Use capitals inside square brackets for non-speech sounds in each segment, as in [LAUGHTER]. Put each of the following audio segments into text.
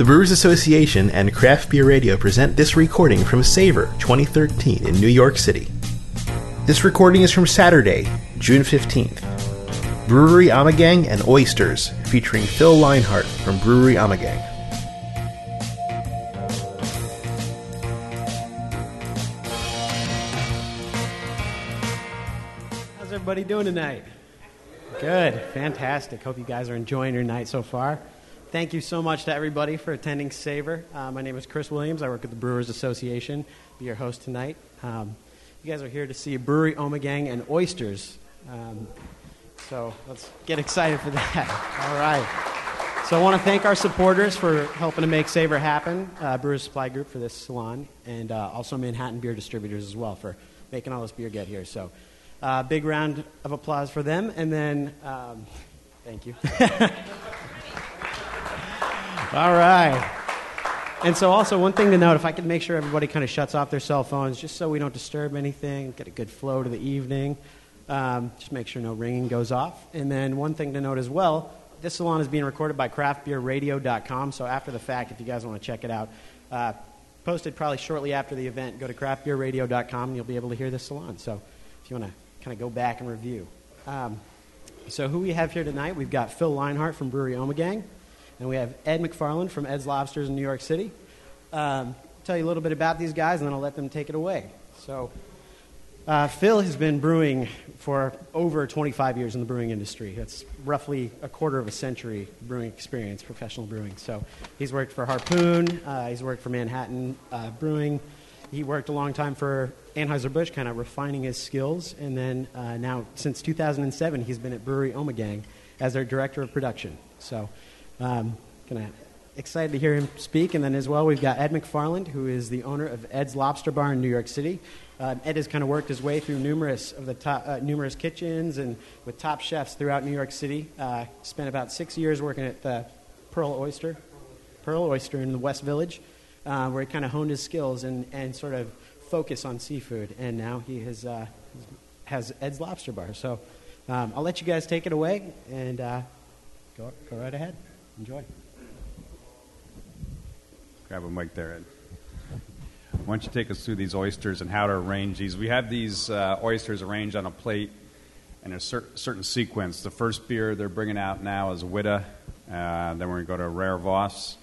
The Brewers Association and Craft Beer Radio present this recording from Savor 2013 in New York City. This recording is from Saturday, June 15th. Brewery Ommegang and Oysters, featuring Phil Leinhart from Brewery Ommegang. How's everybody doing tonight? Good, fantastic. Hope you guys are enjoying your night so far. Thank you so much to everybody for attending Savor. Uh, my name is Chris Williams. I work at the Brewers Association. I'll Be your host tonight. Um, you guys are here to see Brewery Ommegang and Oysters. Um, so let's get excited for that. [LAUGHS] All right. So I want to thank our supporters for helping to make Savor happen, uh, Brewers Supply Group for this salon, and uh, also Manhattan Beer Distributors as well for making all this beer get here. So uh, big round of applause for them, and then um, thank you. [LAUGHS] all right. And so, also, one thing to note if I could make sure everybody kind of shuts off their cell phones, just so we don't disturb anything, get a good flow to the evening, um, just make sure no ringing goes off. And then, one thing to note as well this salon is being recorded by craftbeerradio.com, so after the fact, if you guys want to check it out, uh, posted probably shortly after the event, go to craftbeerradio.com and you'll be able to hear this salon. So, if you want to kind of go back and review. Um, so, who we have here tonight, we've got Phil Leinhart from Brewery Ommegang. And we have Ed McFarland from Ed's Lobsters in New York City. Um, tell you a little bit about these guys, and then I'll let them take it away. So, uh, Phil has been brewing for over 25 years in the brewing industry. That's roughly a quarter of a century brewing experience, professional brewing. So, he's worked for Harpoon, uh, he's worked for Manhattan uh, Brewing. He worked a long time for Anheuser-Busch, kind of refining his skills. And then uh, now, since 2007, he's been at Brewery Ommegang as their director of production. So, um, excited to hear him speak. And then as well, we've got Ed McFarland, who is the owner of Ed's Lobster Bar in New York City. Uh, Ed has kind of worked his way through numerous of the top, uh, numerous kitchens and with top chefs throughout New York City. Uh, spent about six years working at the Pearl Oyster, Pearl Oyster in the West Village, uh, where he kind of honed his skills and, and sort of focus on seafood. And now he has uh, has Ed's Lobster Bar. So um, I'll let you guys take it away and uh, go go right ahead. Enjoy. Grab a mic there, Ed. Why don't you take us through these oysters and how to arrange these? We have these uh, oysters arranged on a plate in a cer- certain sequence. The first beer they're bringing out now is Witte. Uh, then we're going to go to Rare Vos,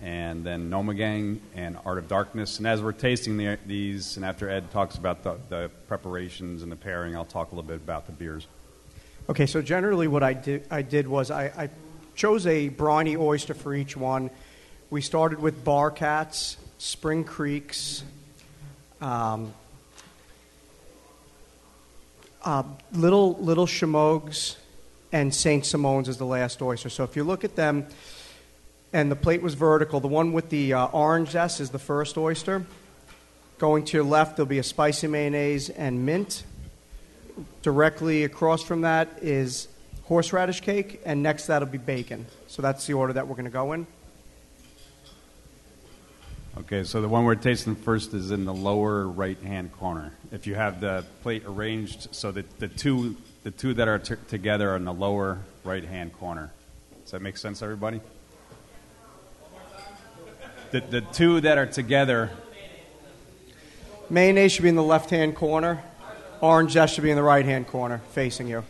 and then Gnommegang and Art of Darkness. And as we're tasting the, these, and after Ed talks about the, the preparations and the pairing, I'll talk a little bit about the beers. Okay, so generally what I did, I did was I, I chose a briny oyster for each one. We started with Barcats, Spring Creeks, um, uh, Little Little Shemogues, and Saint Simone's is the last oyster. So if you look at them, and the plate was vertical, the one with the uh, orange zest is the first oyster. Going to your left, there'll be a spicy mayonnaise and mint. Directly across from that is horseradish cake, and next that'll be bacon. So that's the order that we're going to go in. Okay, so the one we're tasting first is in the lower right-hand corner. If you have the plate arranged so that the two, the two that are t- together are in the lower right-hand corner. Does that make sense, everybody? The, the two that are together. Mayonnaise should be in the left hand corner. Orange zest should be in the right hand corner, facing you.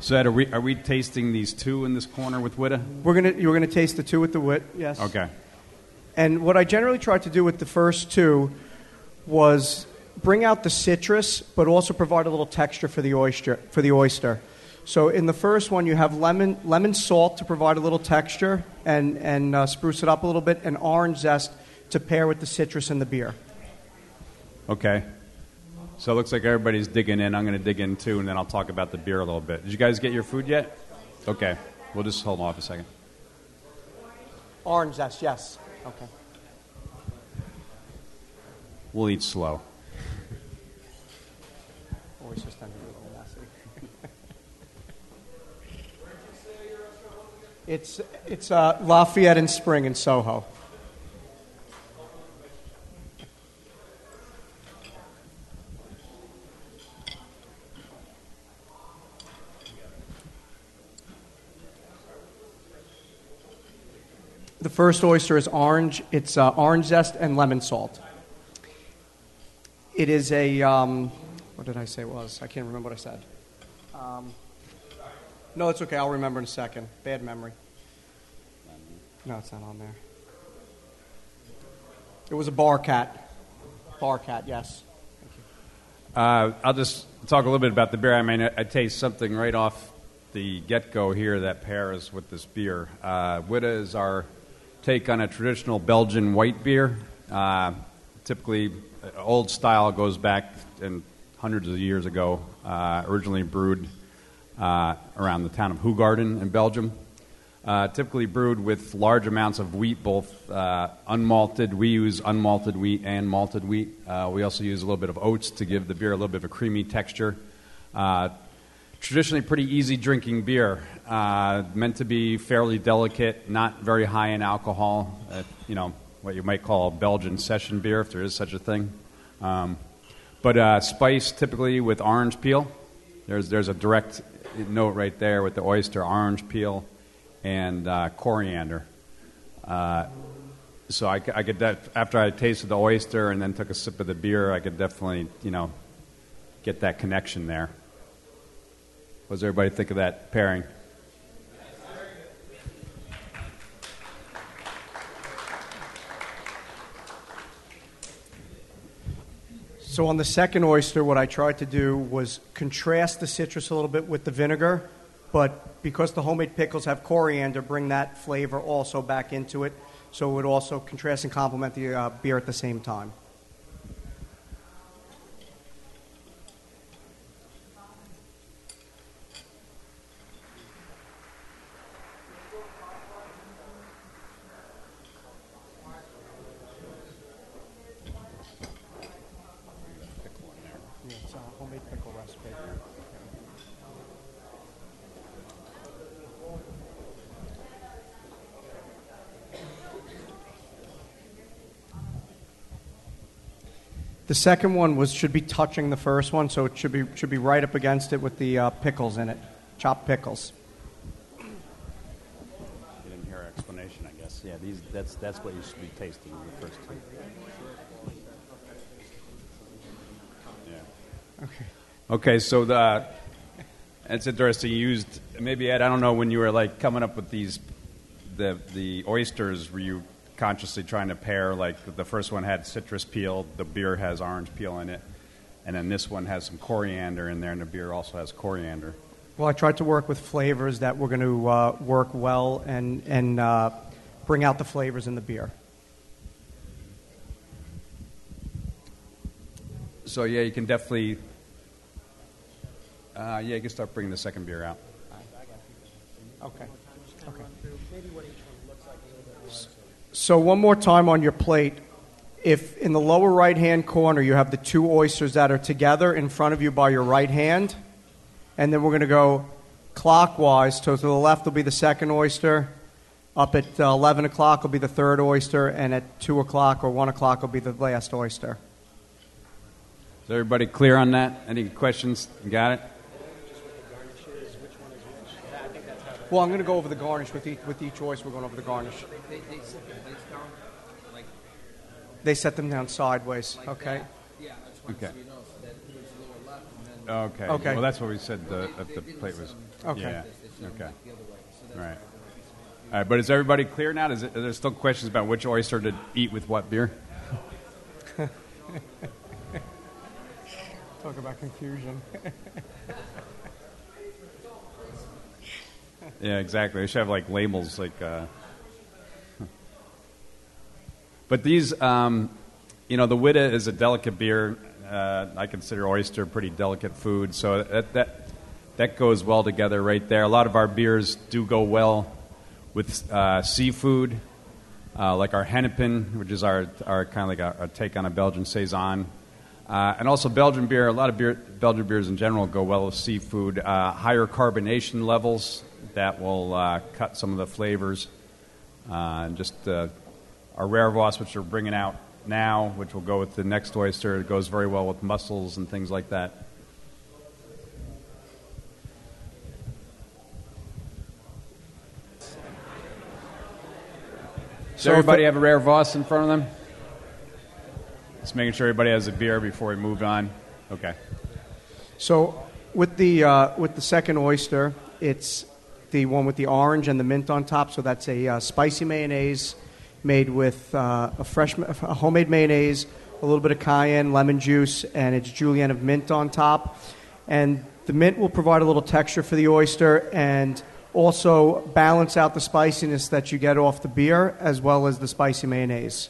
So Ed, are we, are we tasting these two in this corner with Witte? We're gonna you're gonna taste the two with the wit, yes. Okay. And what I generally tried to do with the first two was bring out the citrus, but also provide a little texture for the oyster. For the oyster. So in the first one, you have lemon lemon salt to provide a little texture and and uh, spruce it up a little bit, and orange zest to pair with the citrus and the beer. Okay. So it looks like everybody's digging in. I'm going to dig in too, and then I'll talk about the beer a little bit. Did you guys get your food yet? Okay. We'll just hold off a second. Orange zest, yes. Okay. We'll eat slow. Tend to be a little messy. [LAUGHS] it's it's uh, Lafayette and Spring in Soho. The first oyster is orange. It's uh, orange zest and lemon salt. It is a, um, what did I say it was? I can't remember what I said. Um, no, it's okay. I'll remember in a second. Bad memory. No, it's not on there. It was a bar cat. Bar cat, yes. Uh, I'll just talk a little bit about the beer. I mean, I, I taste something right off the get go here that pairs with this beer. Uh, Witte is our take on a traditional Belgian white beer. Uh, typically, uh, old style goes back in hundreds of years ago, uh, originally brewed uh, around the town of Hoegaarden in Belgium. Uh, typically brewed with large amounts of wheat, both uh, unmalted. We use unmalted wheat and malted wheat. We also use a little bit of oats to give the beer a little bit of a creamy texture. Uh, traditionally, pretty easy drinking beer. Uh, meant to be fairly delicate, not very high in alcohol. Uh, you know what you might call Belgian session beer, if there is such a thing. Um, but spiced typically with orange peel. There's there's a direct note right there with the oyster orange peel and uh, coriander. Uh, so I, I could def- after I tasted the oyster and then took a sip of the beer, I could definitely you know get that connection there. What does everybody think of that pairing? So on the second oyster, what I tried to do was contrast the citrus a little bit with the vinegar but because the homemade pickles have coriander, bring that flavor also back into it. So it would also contrast and complement the uh, beer at the same time. Second one was should be touching the first one, so it should be should be right up against it with the uh, pickles in it, chopped pickles. You didn't hear our explanation, I guess. Yeah, these that's that's what you should be tasting the first two. Yeah. Okay. Okay, so the it's interesting. You used maybe Ed. I don't know when you were like coming up with these the the oysters. Were you consciously trying to pair like the first one had citrus peel, the beer has orange peel in it, and then this one has some coriander in there, and the beer also has coriander. Well, I tried to work with flavors that were going to uh, work well and and uh, bring out the flavors in the beer. So yeah, you can definitely. Uh, yeah, you can start bringing the second beer out. Okay. Okay. So, one more time on your plate. If in the lower right hand corner you have the two oysters that are together in front of you by your right hand, and then we're going to go clockwise. So, to the left will be the second oyster. Up at uh, 11 o'clock will be the third oyster, and at 2 o'clock or 1 o'clock will be the last oyster. Is everybody clear on that? Any questions? Got it? Well, I'm going to go over the garnish with each, with each oyster. We're going over the garnish. They, they, they they set them down sideways. Okay. Yeah. Okay. Okay. Okay. Well, that's what we said the, that the plate was. Okay. Yeah. Okay. All right. All right. But is everybody clear now? Is it, are there still questions about which oyster to eat with what beer? [LAUGHS] Talk about confusion. [LAUGHS] yeah, exactly. They should have like labels like. Uh, [LAUGHS] but these, um, you know, the Witte is a delicate beer. Uh, I consider oyster pretty delicate food, so that, that that goes well together right there. A lot of our beers do go well with uh, seafood, uh, like our Hennepin, which is our, our kind of like a take on a Belgian saison. Uh, and also Belgian beer, a lot of beer, Belgian beers in general go well with seafood. Uh, higher carbonation levels that will uh, cut some of the flavors and just our rare Vos, which we're bringing out now, which will go with the next oyster. It goes very well with mussels and things like that. Does So everybody have a rare Vos in front of them? Just making sure everybody has a beer before we move on. Okay. So with the uh, with the second oyster, it's the one with the orange and the mint on top. So that's a uh, spicy mayonnaise made with uh, a fresh a homemade mayonnaise, a little bit of cayenne, lemon juice, and it's julienne of mint on top. And the mint will provide a little texture for the oyster and also balance out the spiciness that you get off the beer as well as the spicy mayonnaise.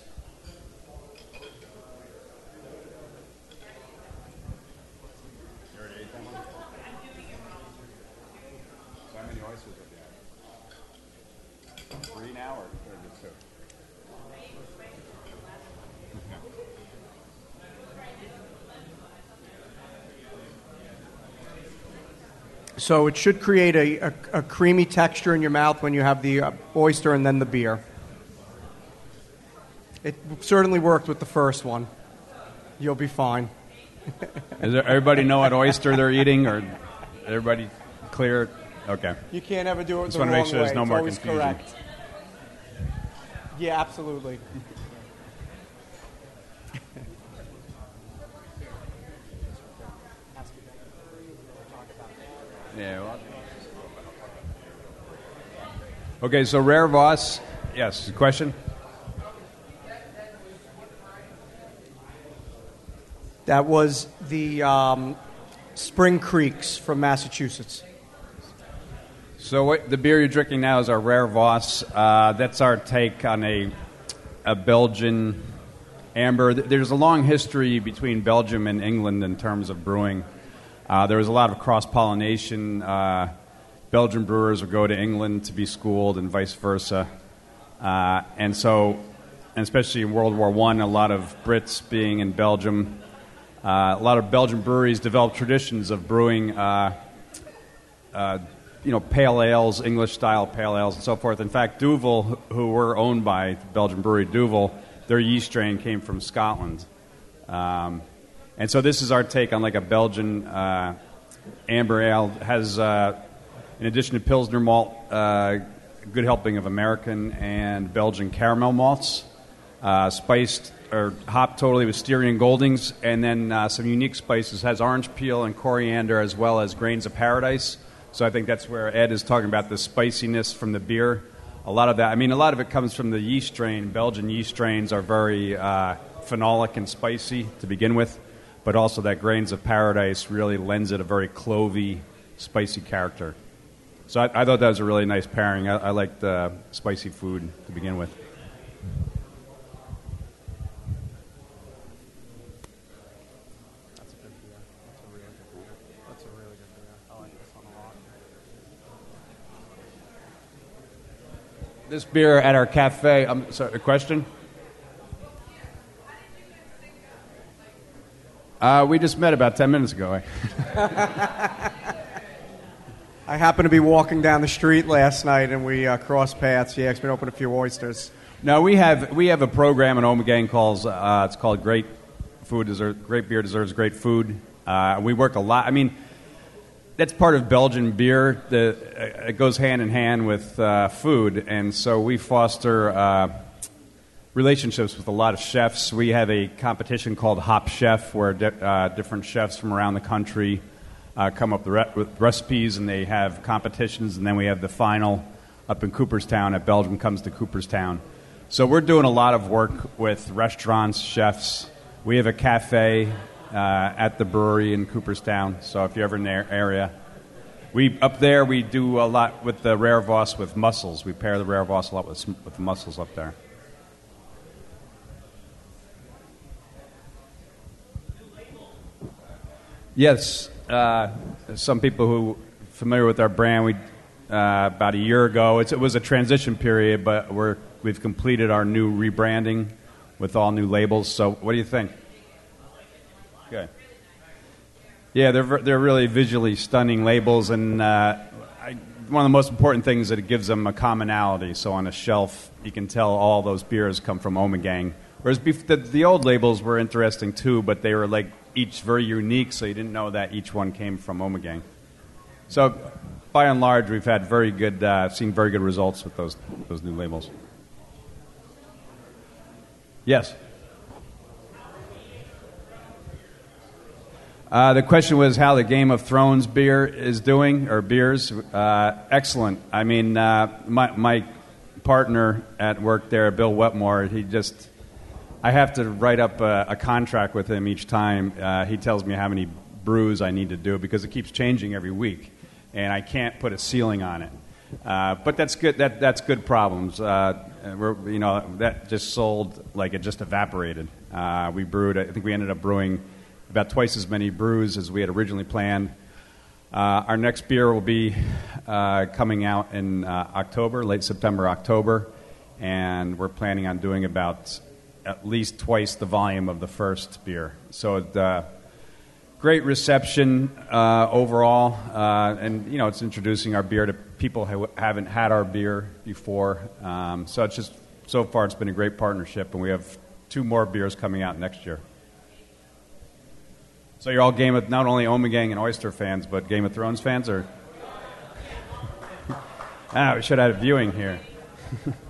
How many oysters have you had? Three now or just two? So it should create a, a, a creamy texture in your mouth when you have the uh, oyster and then the beer. It certainly worked with the first one. You'll be fine. [LAUGHS] Does everybody know what oyster they're eating, or everybody clear? Okay. You can't ever do it Just the wanna make wrong sure there's no It's more confusion. correct. Yeah, absolutely. Yeah. Well, okay. So rare Vos. Yes. Question. That was the um, Spring Creeks from Massachusetts. So what the beer you're drinking now is our rare Vos. Uh, that's our take on a a Belgian amber. There's a long history between Belgium and England in terms of brewing. Uh, there was a lot of cross pollination. Uh, Belgian brewers would go to England to be schooled, and vice versa. Uh, and so, and especially in World War One, a lot of Brits being in Belgium, uh, a lot of Belgian breweries developed traditions of brewing. Uh, uh, you know, pale ales, English style pale ales, and so forth. In fact, Duvel, who were owned by Belgian brewery Duvel, their yeast strain came from Scotland. Um, and so this is our take on like a Belgian uh, amber ale. Has, uh, in addition to Pilsner malt, uh, good helping of American and Belgian caramel malts, uh, spiced or hopped totally with Styrian Goldings, and then uh, some unique spices. Has orange peel and coriander as well as grains of paradise. So I think that's where Ed is talking about the spiciness from the beer. A lot of that, I mean, a lot of it comes from the yeast strain. Belgian yeast strains are very uh, phenolic and spicy to begin with, but also that grains of paradise really lends it a very clovey, spicy character. So I, I thought that was a really nice pairing. I, I liked uh, spicy food to begin with. This beer at our cafe. Um, sorry, a question? Uh, we just met about 10 minutes ago. [LAUGHS] I happened to be walking down the street last night and we uh, crossed paths. He asked me to open a few oysters. No, we have we have a program in Ommegang calls uh, it's called Great Food Deserves Great Beer Deserves Great Food. Uh, we work a lot. I mean, that's part of Belgian beer. The, uh, it goes hand in hand with uh, food, and so we foster uh, relationships with a lot of chefs. We have a competition called Hop Chef, where uh, different chefs from around the country uh, come up re- with recipes, and they have competitions, and then we have the final up in Cooperstown. At Belgium comes to Cooperstown. So we're doing a lot of work with restaurants, chefs. We have a cafe uh, at the brewery in Cooperstown. So if you're ever in the area, we up there we do a lot with the rare Vos with mussels. We pair the rare Vos a lot with with mussels up there. Yes, uh, some people who are familiar with our brand, we uh, about a year ago. It's, it was a transition period, but we're we've completed our new rebranding with all new labels. So, what do you think? Good. Yeah, they're they're really visually stunning labels, and uh, I, one of the most important things is that it gives them a commonality. So on a shelf, you can tell all those beers come from Ommegang. Whereas bef- the, the old labels were interesting too, but they were like each very unique, so you didn't know that each one came from Ommegang. So, by and large, we've had very good, uh, seen very good results with those those new labels. Yes. Uh, the question was how the Game of Thrones beer is doing, or beers. Uh, excellent. I mean, uh, my, my partner at work there, Bill Wetmore, he just, I have to write up a, a contract with him each time. Uh, he tells me how many brews I need to do because it keeps changing every week, and I can't put a ceiling on it. Uh, but that's good. That, that's good problems. Uh, you know, that just sold like it just evaporated. we brewed. I think we ended up brewing about twice as many brews as we had originally planned. Uh, our next beer will be uh, coming out in uh, October, late September, October, and we're planning on doing about at least twice the volume of the first beer. So, uh, great reception uh, overall, uh, and you know, it's introducing our beer to people who haven't had our beer before. Um, so, it's just so far, it's been a great partnership, and we have two more beers coming out next year. So you're all Game of not only Ommegang and Oyster fans, but Game of Thrones fans, or? [LAUGHS] ah, we should have a viewing here. [LAUGHS]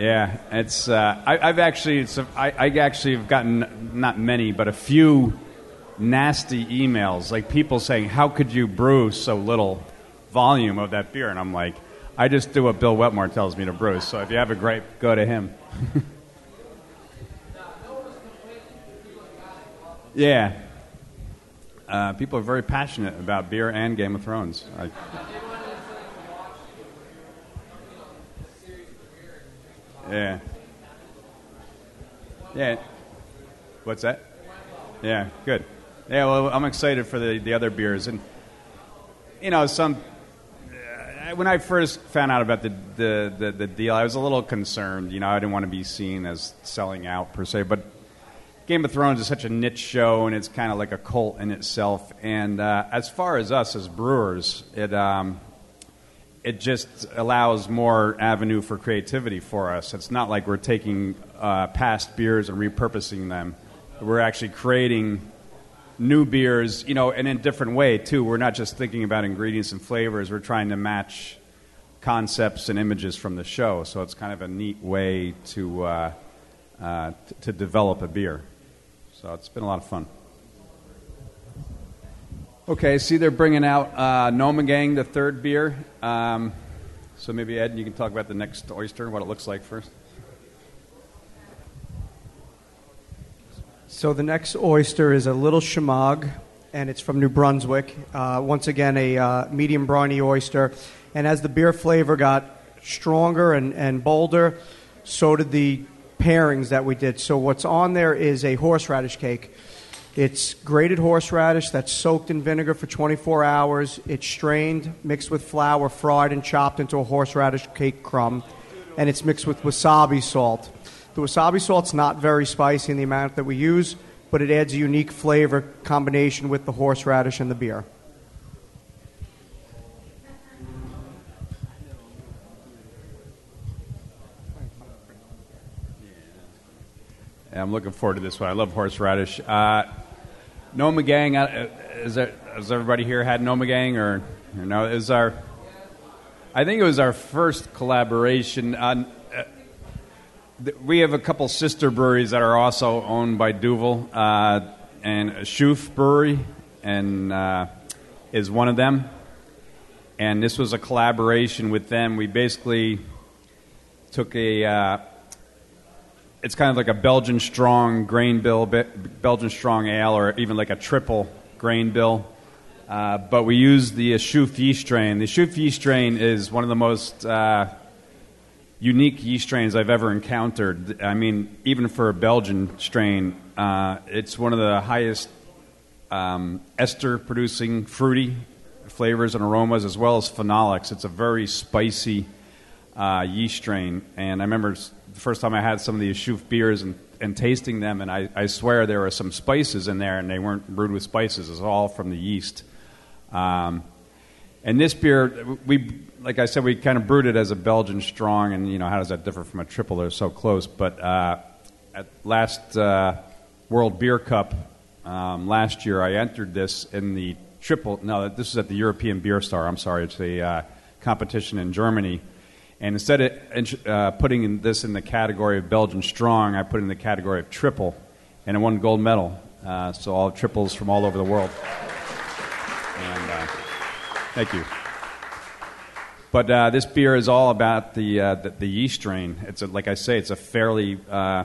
Yeah, it's. Uh, I, have actually, it's I, I actually have gotten not many, but a few nasty emails, like people saying, "How could you brew so little volume of that beer?" And I'm like, I just do what Bill Wetmore tells me to brew. So if you have a grape, go to him. [LAUGHS] yeah, uh, people are very passionate about beer and Game of Thrones. I, yeah. Yeah. What's that? Yeah, good. Yeah, well, I'm excited for the, the other beers. And, you know, some. Uh, when I first found out about the, the, the, the deal, I was a little concerned. You know, I didn't want to be seen as selling out per se. But Game of Thrones is such a niche show, and it's kind of like a cult in itself. And uh, as far as us as brewers, it um, it just allows more avenue for creativity for us. It's not like we're taking uh, past beers and repurposing them. We're actually creating new beers, you know, and in a different way too. We're not just thinking about ingredients and flavors. We're trying to match concepts and images from the show. So it's kind of a neat way to uh, uh, t- to develop a beer. So it's been a lot of fun. Okay, see, they're bringing out uh, Gnommegang, the third beer. Um, so maybe, Ed, you can talk about the next oyster what it looks like first. So the next oyster is a little Shemogue, and it's from New Brunswick. Uh, once again, a uh, medium briny oyster. And as the beer flavor got stronger and, and bolder, so did the pairings that we did. So what's on there is a horseradish cake. It's grated horseradish that's soaked in vinegar for 24 hours. It's strained, mixed with flour, fried, and chopped into a horseradish cake crumb. And it's mixed with wasabi salt. The wasabi salt's not very spicy in the amount that we use, but it adds a unique flavor combination with the horseradish and the beer. I'm looking forward to this one. I love horseradish. Uh, Gnommegang, uh, is there, has everybody here had Gnommegang or, or no? Is our I think it was our first collaboration. On, uh, th- we have a couple sister breweries that are also owned by Duvel, uh, and Chouffe Brewery, and uh, is one of them. And this was a collaboration with them. We basically took a uh, it's kind of like a Belgian strong grain bill, Belgian strong ale, or even like a triple grain bill. Uh, but we use the Chouffe yeast strain. The Chouffe yeast strain is one of the most uh, unique yeast strains I've ever encountered. I mean, even for a Belgian strain, uh, it's one of the highest um, ester producing fruity flavors and aromas, as well as phenolics. It's a very spicy uh, yeast strain. And I remember the first time I had some of these Chouffe beers and, and tasting them, and I, I swear there were some spices in there, and they weren't brewed with spices. It was all from the yeast. Um, and this beer, we like I said, we kind of brewed it as a Belgian strong, and you know how does that differ from a triple? They're so close. But uh, at last uh, World Beer Cup um, last year, I entered this in the triple. No, this is at the European Beer Star. I'm sorry, it's a uh, competition in Germany. And instead of uh, putting this in the category of Belgian strong, I put it in the category of triple, and I won gold medal. Uh, so all triples from all over the world. And uh, thank you. But uh, this beer is all about the, uh, the, the, yeast strain. It's a, like I say, it's a fairly uh,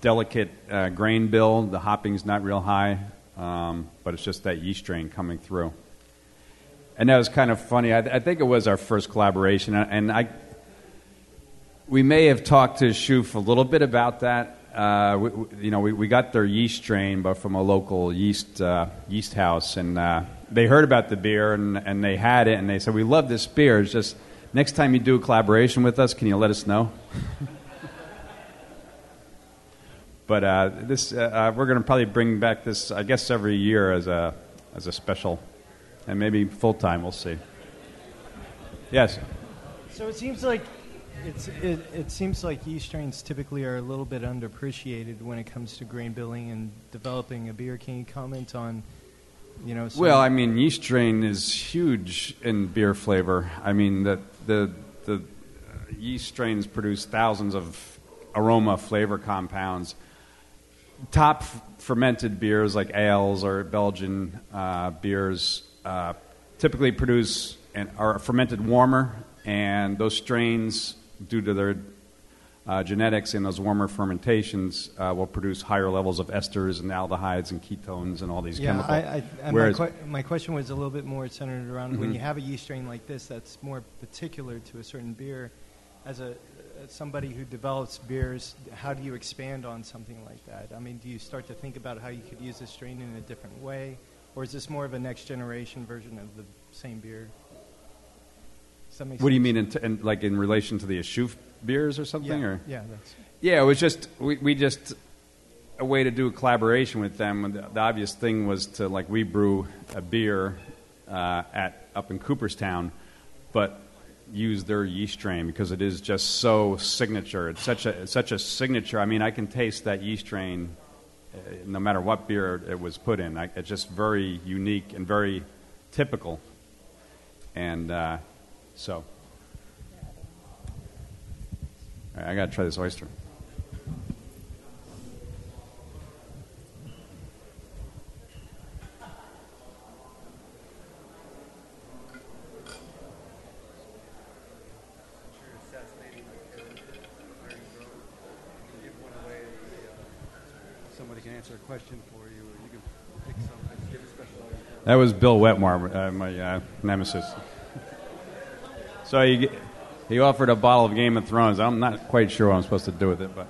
delicate uh, grain bill. The hopping's not real high, um, but it's just that yeast strain coming through. And that was kind of funny. I, I think it was our first collaboration, and I, we may have talked to Chouffe a little bit about that. Uh, we, you know, we, we got their yeast strain, but from a local yeast uh, yeast house, and they heard about the beer and, and they had it, and they said, "We love this beer. It's just next time you do a collaboration with us, can you let us know?" [LAUGHS] but uh, this, uh, uh we're going to probably bring back this, I guess, every year as a as a special, and maybe full time. We'll see. Yes. So it seems like it, it seems like yeast strains typically are a little bit underappreciated when it comes to grain billing and developing a beer. Can you comment on you know, well, I mean, yeast strain is huge in beer flavor. I mean, the the the yeast strains produce thousands of aroma flavor compounds. Top f- fermented beers like ales or Belgian uh, beers uh, typically produce and are fermented warmer, and those strains, due to their uh, genetics in those warmer fermentations uh, will produce higher levels of esters and aldehydes and ketones and all these yeah, chemicals. I, I, Whereas, my, my, question was a little bit more centered around mm-hmm. when you have a yeast strain like this that's more particular to a certain beer. As a as somebody who develops beers, how do you expand on something like that? I mean, do you start to think about how you could use this strain in a different way, or is this more of a next generation version of the same beer? What sense? do you mean, in, t- in, like in relation to the Achouffe beers or something? Yeah, or yeah, that's yeah. It was just we, we just a way to do a collaboration with them. The, the obvious thing was to like we brew a beer uh, at up in Cooperstown, but use their yeast strain because it is just so signature. It's such a it's such a signature. I mean, I can taste that yeast strain uh, no matter what beer it was put in. I, it's just very unique and very typical. And uh, so. Right, I got to try this oyster. Somebody can answer a question for you, or you can pick something. Give a special. That was Bill Wetmore, uh, my uh, nemesis. So get he offered a bottle of Game of Thrones. I'm not quite sure what I'm supposed to do with it, but.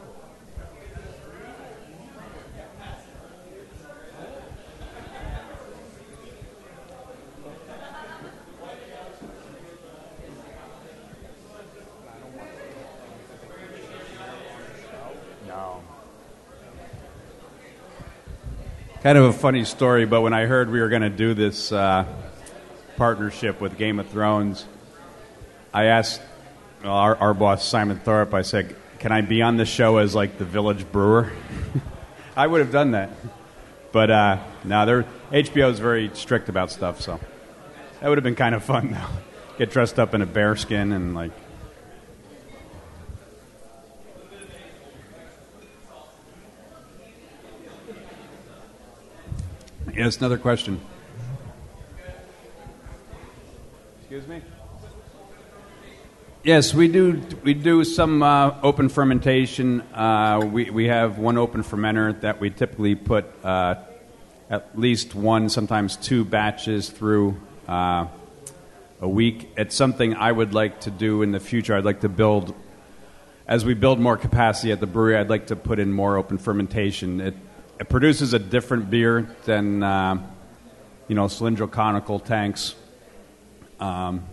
kind of a funny story, but when I heard we were going to do this uh, partnership with Game of Thrones, I asked our, our boss Simon Thorpe, I said, "Can I be on the show as like the village brewer?" [LAUGHS] I would have done that, but uh, no, they're HBO is very strict about stuff, so that would have been kind of fun [LAUGHS] though. Get dressed up in a bear skin and like. Yes, another question. Excuse me. Yes, we do. We do some uh, open fermentation. Uh, we we have one open fermenter that we typically put uh, at least one, sometimes two batches through uh, a week. It's something I would like to do in the future. I'd like to build, as we build more capacity at the brewery. I'd like to put in more open fermentation. It, it produces a different beer than uh, you know cylindrical conical tanks. Um,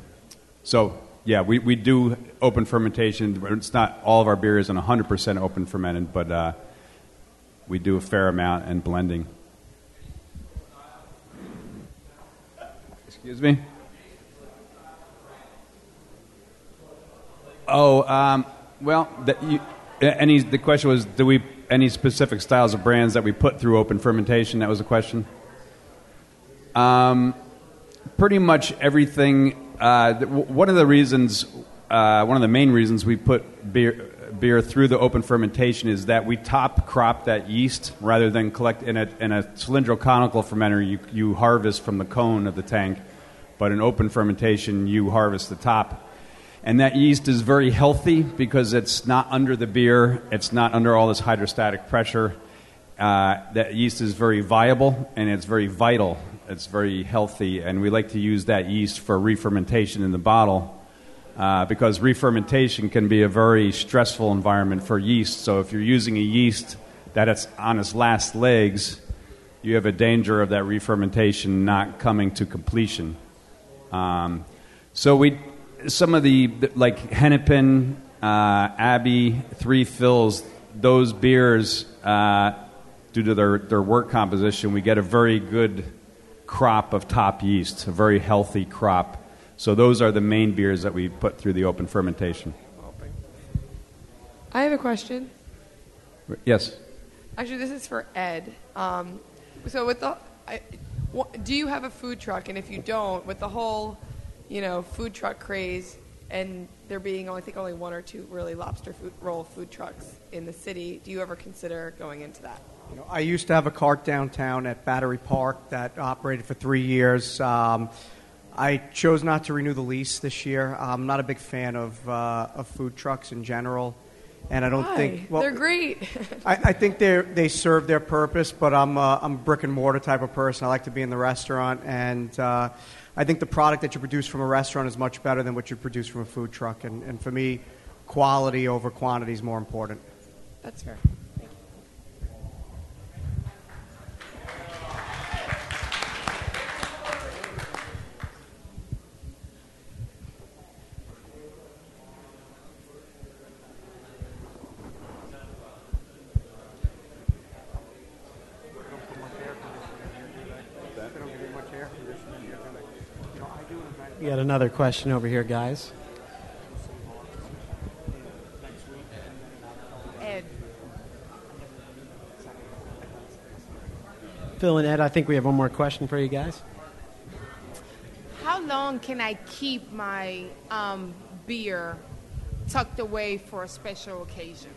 so yeah, we, we do open fermentation. It's not all of our beer isn't 100% open fermented, but uh, we do a fair amount and blending. Excuse me? Oh, um, well, the, you, any, the question was do we any specific styles of brands that we put through open fermentation? That was the question. Um, pretty much everything. Uh, one of the reasons, uh, one of the main reasons we put beer, beer through the open fermentation is that we top crop that yeast rather than collect in a, in a cylindrical conical fermenter. You, you harvest from the cone of the tank, but in open fermentation, you harvest the top. And that yeast is very healthy because it's not under the beer, it's not under all this hydrostatic pressure. Uh, that yeast is very viable and it's very vital. It's very healthy, and we like to use that yeast for re-fermentation in the bottle uh, because re-fermentation can be a very stressful environment for yeast. So if you're using a yeast that it's on its last legs, you have a danger of that re-fermentation not coming to completion. Um, so we some of the like Hennepin, uh, Abbey, Three Fills, those beers, uh, due to their, their wort composition, we get a very good crop of top yeast, a very healthy crop. So those are the main beers that we put through the open fermentation. I have a question. Yes. Actually, this is for Ed. Um, so with the, I, do you have a food truck? And if you don't, with the whole you know, food truck craze, and there being, I think, only one or two really lobster food, roll food trucks in the city. Do you ever consider going into that? You know, I used to have a cart downtown at Battery Park that operated for three years. Um, I chose not to renew the lease this year. I'm not a big fan of, uh, of food trucks in general. And I don't Why? think well, they're great. [LAUGHS] I, I think they they serve their purpose, but I'm a, I'm a brick and mortar type of person. I like to be in the restaurant, and uh, I think the product that you produce from a restaurant is much better than what you produce from a food truck. And, and for me, quality over quantity is more important. That's fair. Another question over here, guys. Ed. Phil and Ed, I think we have one more question for you guys. How long can I keep my um, beer tucked away for a special occasion?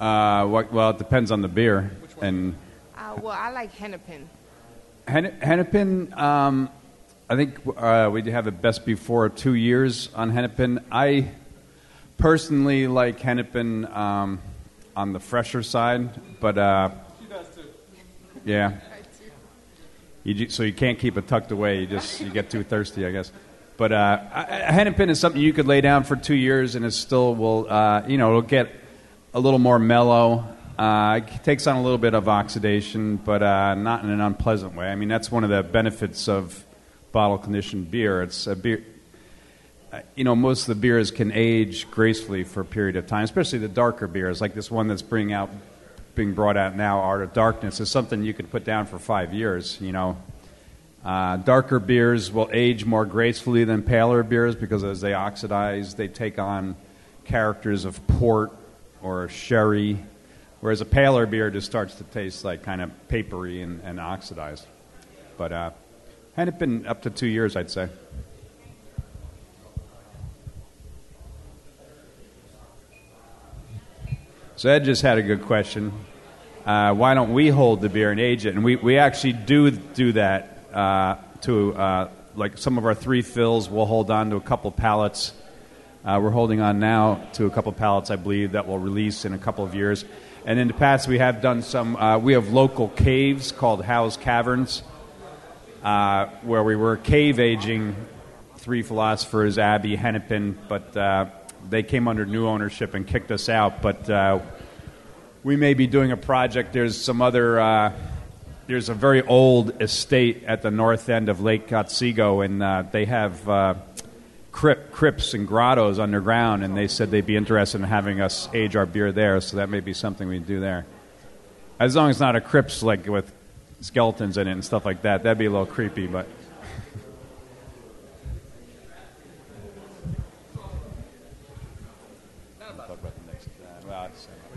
Uh, well, it depends on the beer. And Uh, well, I like Hennepin. Hen- Hennepin, um, I think uh, we have it best before two years on Hennepin. I personally like Hennepin um, on the fresher side, but uh, yeah. [LAUGHS] You, ju- so you can't keep it tucked away. You just you get too thirsty, I guess. But uh, I- I- Hennepin is something you could lay down for two years, and it still will. Uh, you know, it'll get a little more mellow. Uh, it takes on a little bit of oxidation, but uh, not in an unpleasant way. I mean, that's one of the benefits of bottle conditioned beer. It's a beer. You know, most of the beers can age gracefully for a period of time, especially the darker beers, like this one that's bring out, being brought out now, Art of Darkness, is something you can put down for five years. You know, uh, darker beers will age more gracefully than paler beers because as they oxidize, they take on characters of port or sherry, whereas a paler beer just starts to taste like kind of papery and, and oxidized. But uh, Hennepin up to two years, I'd say. So Ed just had a good question. Uh, why don't we hold the beer and age it? And we, we actually do do that uh, to uh, like some of our three fills. We'll hold on to a couple pallets. Uh, we're holding on now to a couple pallets, I believe, that will release in a couple of years. And in the past, we have done some. Uh, we have local caves called Howe's Caverns, uh, where we were cave aging three philosophers, Abbey, Hennepin, but uh, they came under new ownership and kicked us out. But uh, we may be doing a project. There's some other. Uh, there's a very old estate at the north end of Lake Otsego, and uh, they have uh, crypt, crypts and grottos underground, and they said they'd be interested in having us age our beer there. So that may be something we do there. As long as it's not a crypts like with skeletons in it and stuff like that, that'd be a little creepy. But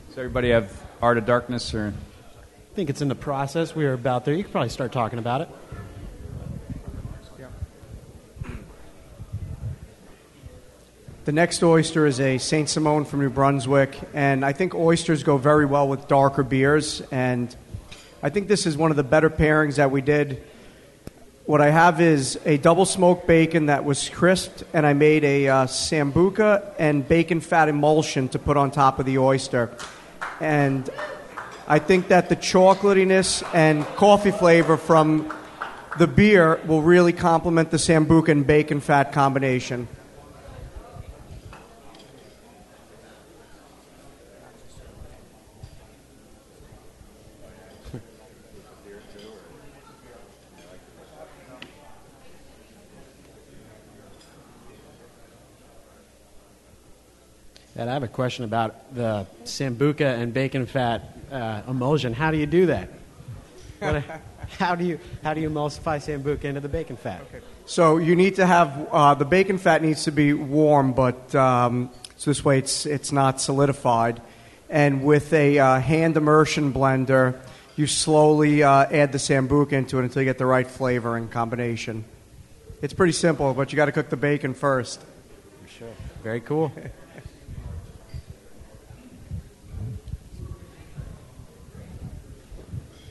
Does everybody have Art of Darkness or? I think it's in the process. We are about there. You could probably start talking about it. The next oyster is a Saint Simon from New Brunswick, and I think oysters go very well with darker beers. And I think this is one of the better pairings that we did. What I have is a double smoked bacon that was crisped, and I made a uh, sambuca and bacon fat emulsion to put on top of the oyster. And I think that the chocolatiness and coffee flavor from the beer will really complement the sambuca and bacon fat combination. And I have a question about the sambuca and bacon fat uh, emulsion. How do you do that? What, [LAUGHS] how do you how do you emulsify sambuca into the bacon fat? So you need to have uh, the bacon fat needs to be warm, but um, so this way it's it's not solidified. And with a uh, hand immersion blender, you slowly uh, add the sambuca into it until you get the right flavor and combination. It's pretty simple, but you got to cook the bacon first. Sure. Very cool. [LAUGHS]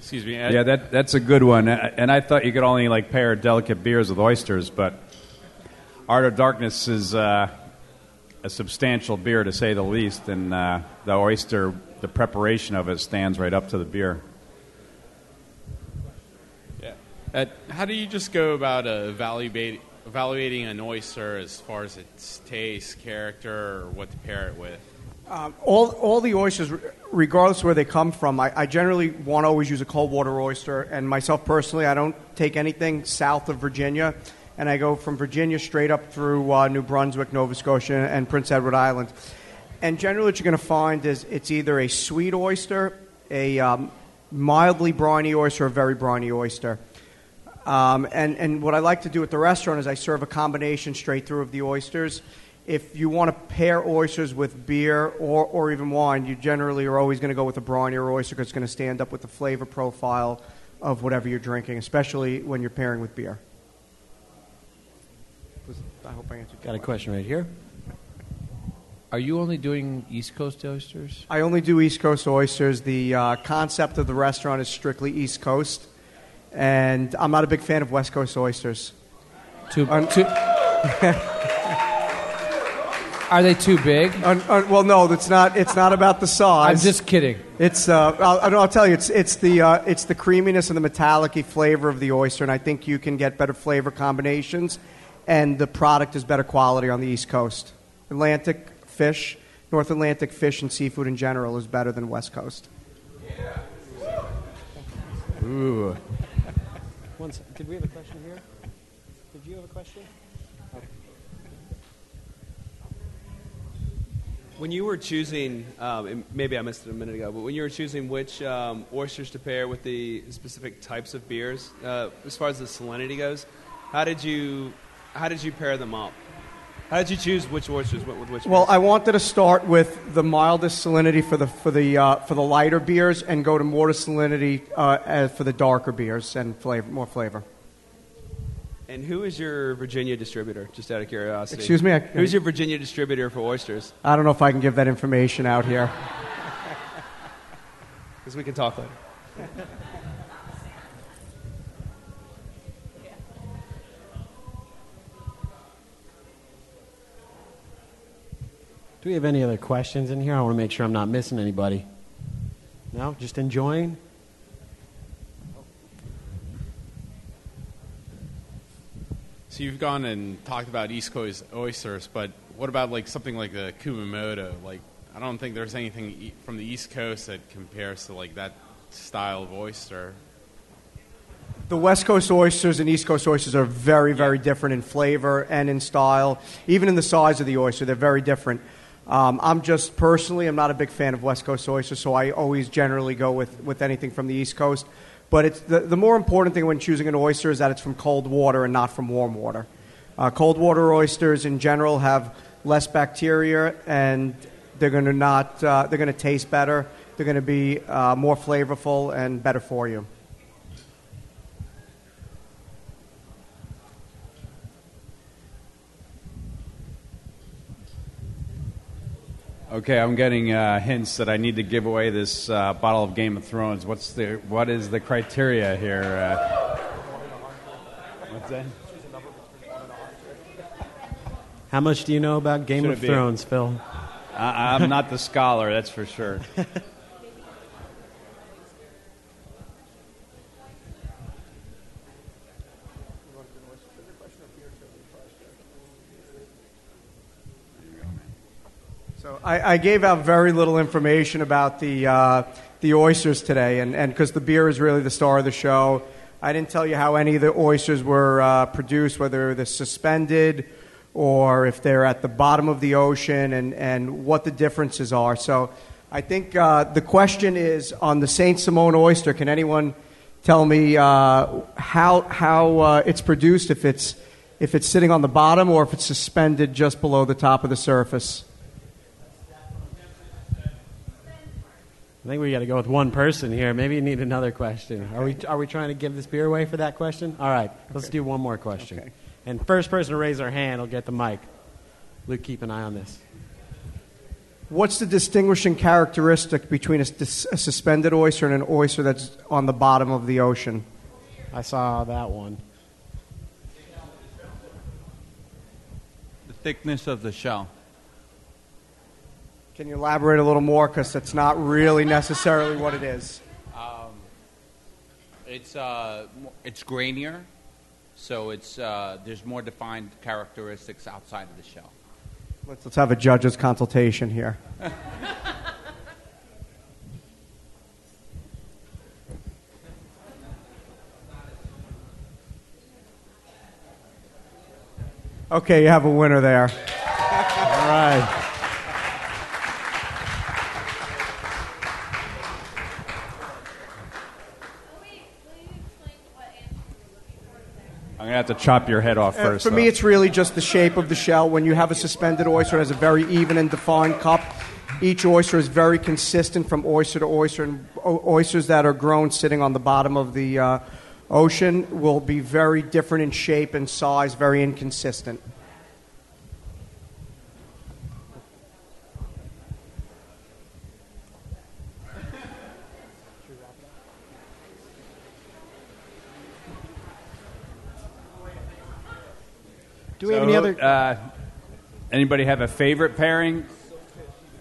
Excuse me. Ed. Yeah, that, that's a good one. And I thought you could only like pair delicate beers with oysters, but Art of Darkness is uh, a substantial beer to say the least, and uh, the oyster, the preparation of it stands right up to the beer. Yeah. Ed, how do you just go about uh, evaluate, evaluating an oyster as far as its taste, character, or what to pair it with? Um, all, all the oysters, regardless where they come from, I, I generally want to always use a cold water oyster. And myself personally, I don't take anything south of Virginia. And I go from Virginia straight up through uh, New Brunswick, Nova Scotia, and Prince Edward Island. And generally, what you're going to find is it's either a sweet oyster, a um, mildly briny oyster, or a very briny oyster. Um, and, and what I like to do at the restaurant is I serve a combination straight through of the oysters. If you want to pair oysters with beer or, or even wine, you generally are always going to go with a brinier oyster because it's going to stand up with the flavor profile of whatever you're drinking, especially when you're pairing with beer. I hope I answered. Got a question right here. Are you only doing East Coast oysters? I only do East Coast oysters. The uh, concept of the restaurant is strictly East Coast, and I'm not a big fan of West Coast oysters. Too, too, [LAUGHS] are they too big? Un- un- well, no, it's not. It's not about the size. I'm just kidding. It's. Uh, I'll, I'll tell you. It's. It's the. Uh, it's the creaminess and the metallic flavor of the oyster, and I think you can get better flavor combinations, and the product is better quality on the East Coast. Atlantic fish, North Atlantic fish and seafood in general is better than West Coast. Ooh. One sec. Did we have a question here? Did you have a question? When you were choosing, um, maybe I missed it a minute ago, but when you were choosing which um, oysters to pair with the specific types of beers, uh, as far as the salinity goes, how did you how did you pair them up? How did you choose which oysters went with which? Well, beers? I wanted to start with the mildest salinity for the for the uh, for the lighter beers, and go to more salinity uh, for the darker beers and flavor, more flavor. And who is your Virginia distributor? Just out of curiosity. Excuse me? I- Who's your Virginia distributor for oysters? I don't know if I can give that information out here. [LAUGHS] Because we can talk later. Do we have any other questions in here? I want to make sure I'm not missing anybody. No? Just enjoying? So you've gone and talked about East Coast oysters, but what about like something like the Kumamoto? Like, I don't think there's anything from the East Coast that compares to like that style of oyster. The West Coast oysters and East Coast oysters are very, very different in flavor and in style, even in the size of the oyster. They're very different. Um, I'm just personally, I'm not a big fan of West Coast oysters, so I always generally go with, with anything from the East Coast. But it's the, the more important thing when choosing an oyster is that it's from cold water and not from warm water. Uh, cold water oysters in general have less bacteria and they're going to not uh, they're going to taste better. They're going to be uh, more flavorful and better for you. Okay, I'm getting uh, hints that I need to give away this uh, bottle of Game of Thrones. What's the what is the criteria here? Uh, what's that? How much do you know about Game Should of Thrones, Phil? I, I'm not the scholar, that's for sure. [LAUGHS] I, I gave out very little information about the uh, the oysters today, and because the beer is really the star of the show. I didn't tell you how any of the oysters were uh, produced, whether they're suspended or if they're at the bottom of the ocean, and, and what the differences are. So I think uh, the question is on the Saint Simon oyster. Can anyone tell me uh, how how uh, it's produced? If it's if it's sitting on the bottom or if it's suspended just below the top of the surface? I think we got to go with one person here. Maybe you need another question. Are we, are we trying to give this beer away for that question? All right, let's do one more question. And first person to raise their hand will get the mic. Luke, keep an eye on this. What's the distinguishing characteristic between a suspended oyster and an oyster that's on the bottom of the ocean? I saw that one. The thickness of the shell. Can you elaborate a little more? Because it's not really necessarily what it is. Um, it's uh, it's grainier, so it's uh, there's more defined characteristics outside of the shell. Let's, let's have a judge's consultation here. [LAUGHS] Okay, you have a winner there. [LAUGHS] All right. Have to chop your head off Uh, first. for me, it's really just the shape of the shell. When you have a suspended oyster, it has a very even and defined cup. Each oyster is very consistent from oyster to oyster, and o- oysters that are grown sitting on the bottom of the uh, ocean will be very different in shape and size, very inconsistent. Do we have any other? Uh, anybody have a favorite pairing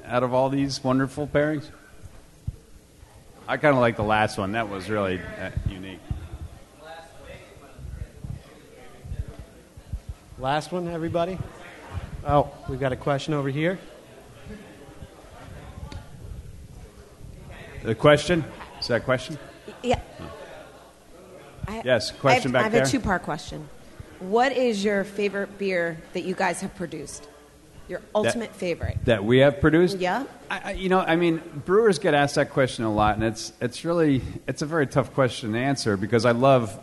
out of all these wonderful pairings? I kind of like the last one. That was really uh, unique. Last one, everybody? Oh, we've got a question over here. The question? Is that a question? Yeah. I, Yes, question I have, back there. I have there. a two part question. What is your favorite beer that you guys have produced? Your ultimate favorite? That we have produced? Yeah. I, I- you know, I mean, brewers get asked that question a lot, and it's it's really it's a very tough question to answer because I love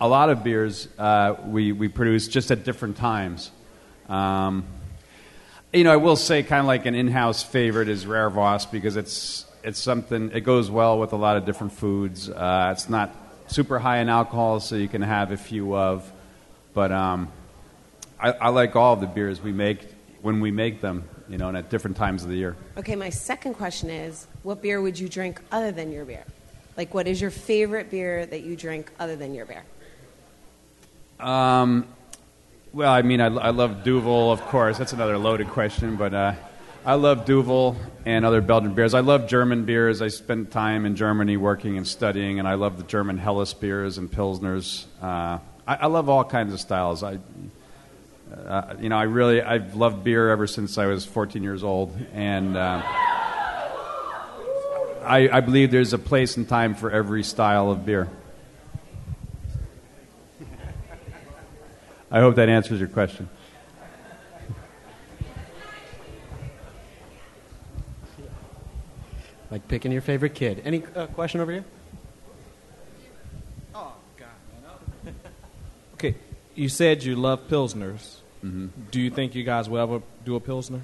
a lot of beers uh, we we produce just at different times. Um, you know, I will say kind of like an in-house favorite is Rare Vos because it's it's something it goes well with a lot of different foods. Uh, it's not super high in alcohol, so you can have a few of. But um, I, I like all of the beers we make when we make them, you know, and at different times of the year. Okay, my second question is what beer would you drink other than your beer? Like, what is your favorite beer that you drink other than your beer? Um, well, I mean, I, I love Duvel, of course. That's another loaded question, but uh, I love Duvel and other Belgian beers. I love German beers. I spent time in Germany working and studying, and I love the German Helles beers and Pilsners. Uh, I, I love all kinds of styles. I, uh, you know, I really I've loved beer ever since I was 14 years old, and uh, I, I believe there's a place and time for every style of beer. I hope that answers your question. Like picking your favorite kid. Any uh, question over here? Okay, you said you love pilsners. Mm-hmm. Do you think you guys will ever do a pilsner?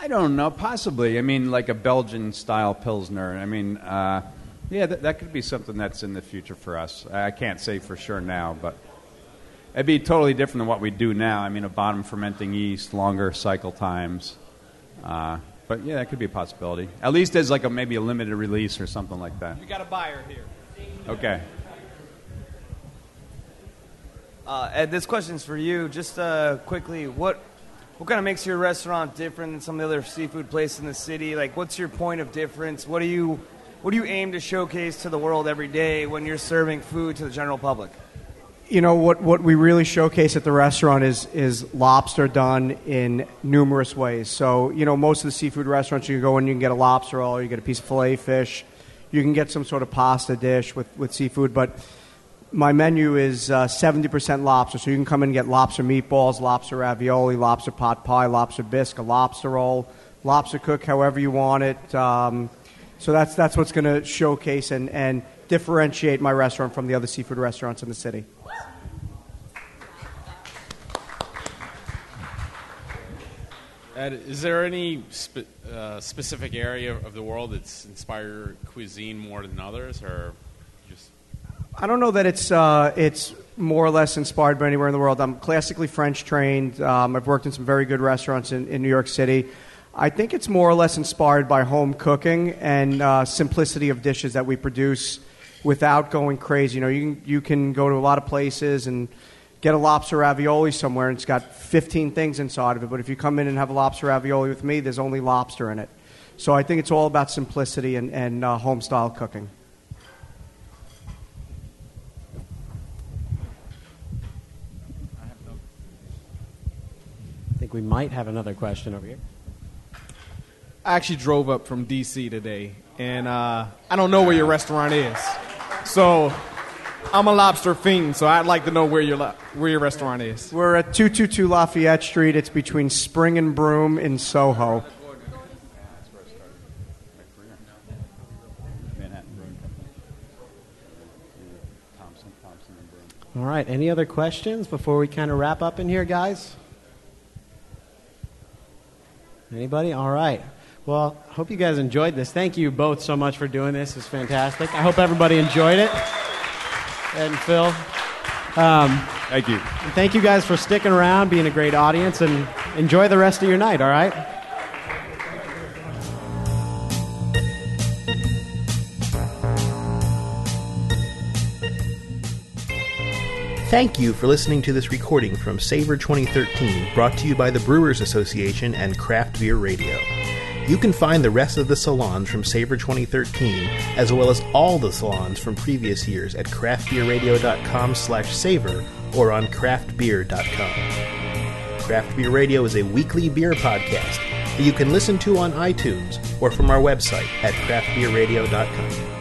I don't know. Possibly. I mean, like a Belgian style pilsner. I mean, uh, yeah, that, that could be something that's in the future for us. I can't say for sure now, but it'd be totally different than what we do now. I mean, a bottom fermenting yeast, longer cycle times. Uh, but yeah, that could be a possibility. At least as like a maybe a limited release or something like that. You got a buyer here. Okay. Uh, Ed, this question's for you. Just uh, quickly, what what kind of makes your restaurant different than some of the other seafood places in the city? Like, what's your point of difference? What do you what do you aim to showcase to the world every day when you're serving food to the general public? You know what? What we really showcase at the restaurant is is lobster done in numerous ways. So you know, most of the seafood restaurants you go in, you can get a lobster roll, you get a piece of fillet fish, you can get some sort of pasta dish with with seafood, but my menu is uh, 70% lobster. So you can come in and get lobster meatballs, lobster ravioli, lobster pot pie, lobster bisque, a lobster roll, lobster cook, however you want it. Um, so that's, that's what's going to showcase and, and differentiate my restaurant from the other seafood restaurants in the city. Ed, is there any spe- uh, specific area of the world that's inspired cuisine more than others, or I don't know that it's uh, it's more or less inspired by anywhere in the world. I'm classically French trained. Um, I've worked in some very good restaurants in, in New York City. I think it's more or less inspired by home cooking and uh, simplicity of dishes that we produce without going crazy. You know, you can, you can go to a lot of places and get a lobster ravioli somewhere and it's got 15 things inside of it. But if you come in and have a lobster ravioli with me, there's only lobster in it. So I think it's all about simplicity and, and uh, home style cooking. Think we might have another question over here. I actually drove up from D.C. today, and uh, I don't know where your restaurant is. So I'm a lobster fiend, so I'd like to know where your lo- where your restaurant is. We're at 222 Lafayette Street. It's between Spring and Broome in Soho. All right. Any other questions before we kind of wrap up in here, guys? Anybody? All right. Well, I hope you guys enjoyed this. Thank you both so much for doing this. It's fantastic. I hope everybody enjoyed it. Ed and Phil. Um, thank you. and thank you guys for sticking around, being a great audience, and enjoy the rest of your night, all right? Thank you for listening to this recording from Savor 2013, brought to you by the Brewers Association and Craft Beer Radio. You can find the rest of the salons from Savor 2013, as well as all the salons from previous years at craftbeerradio.com slash savor or on craftbeer.com. Craft Beer Radio is a weekly beer podcast that you can listen to on iTunes or from our website at craftbeerradio.com.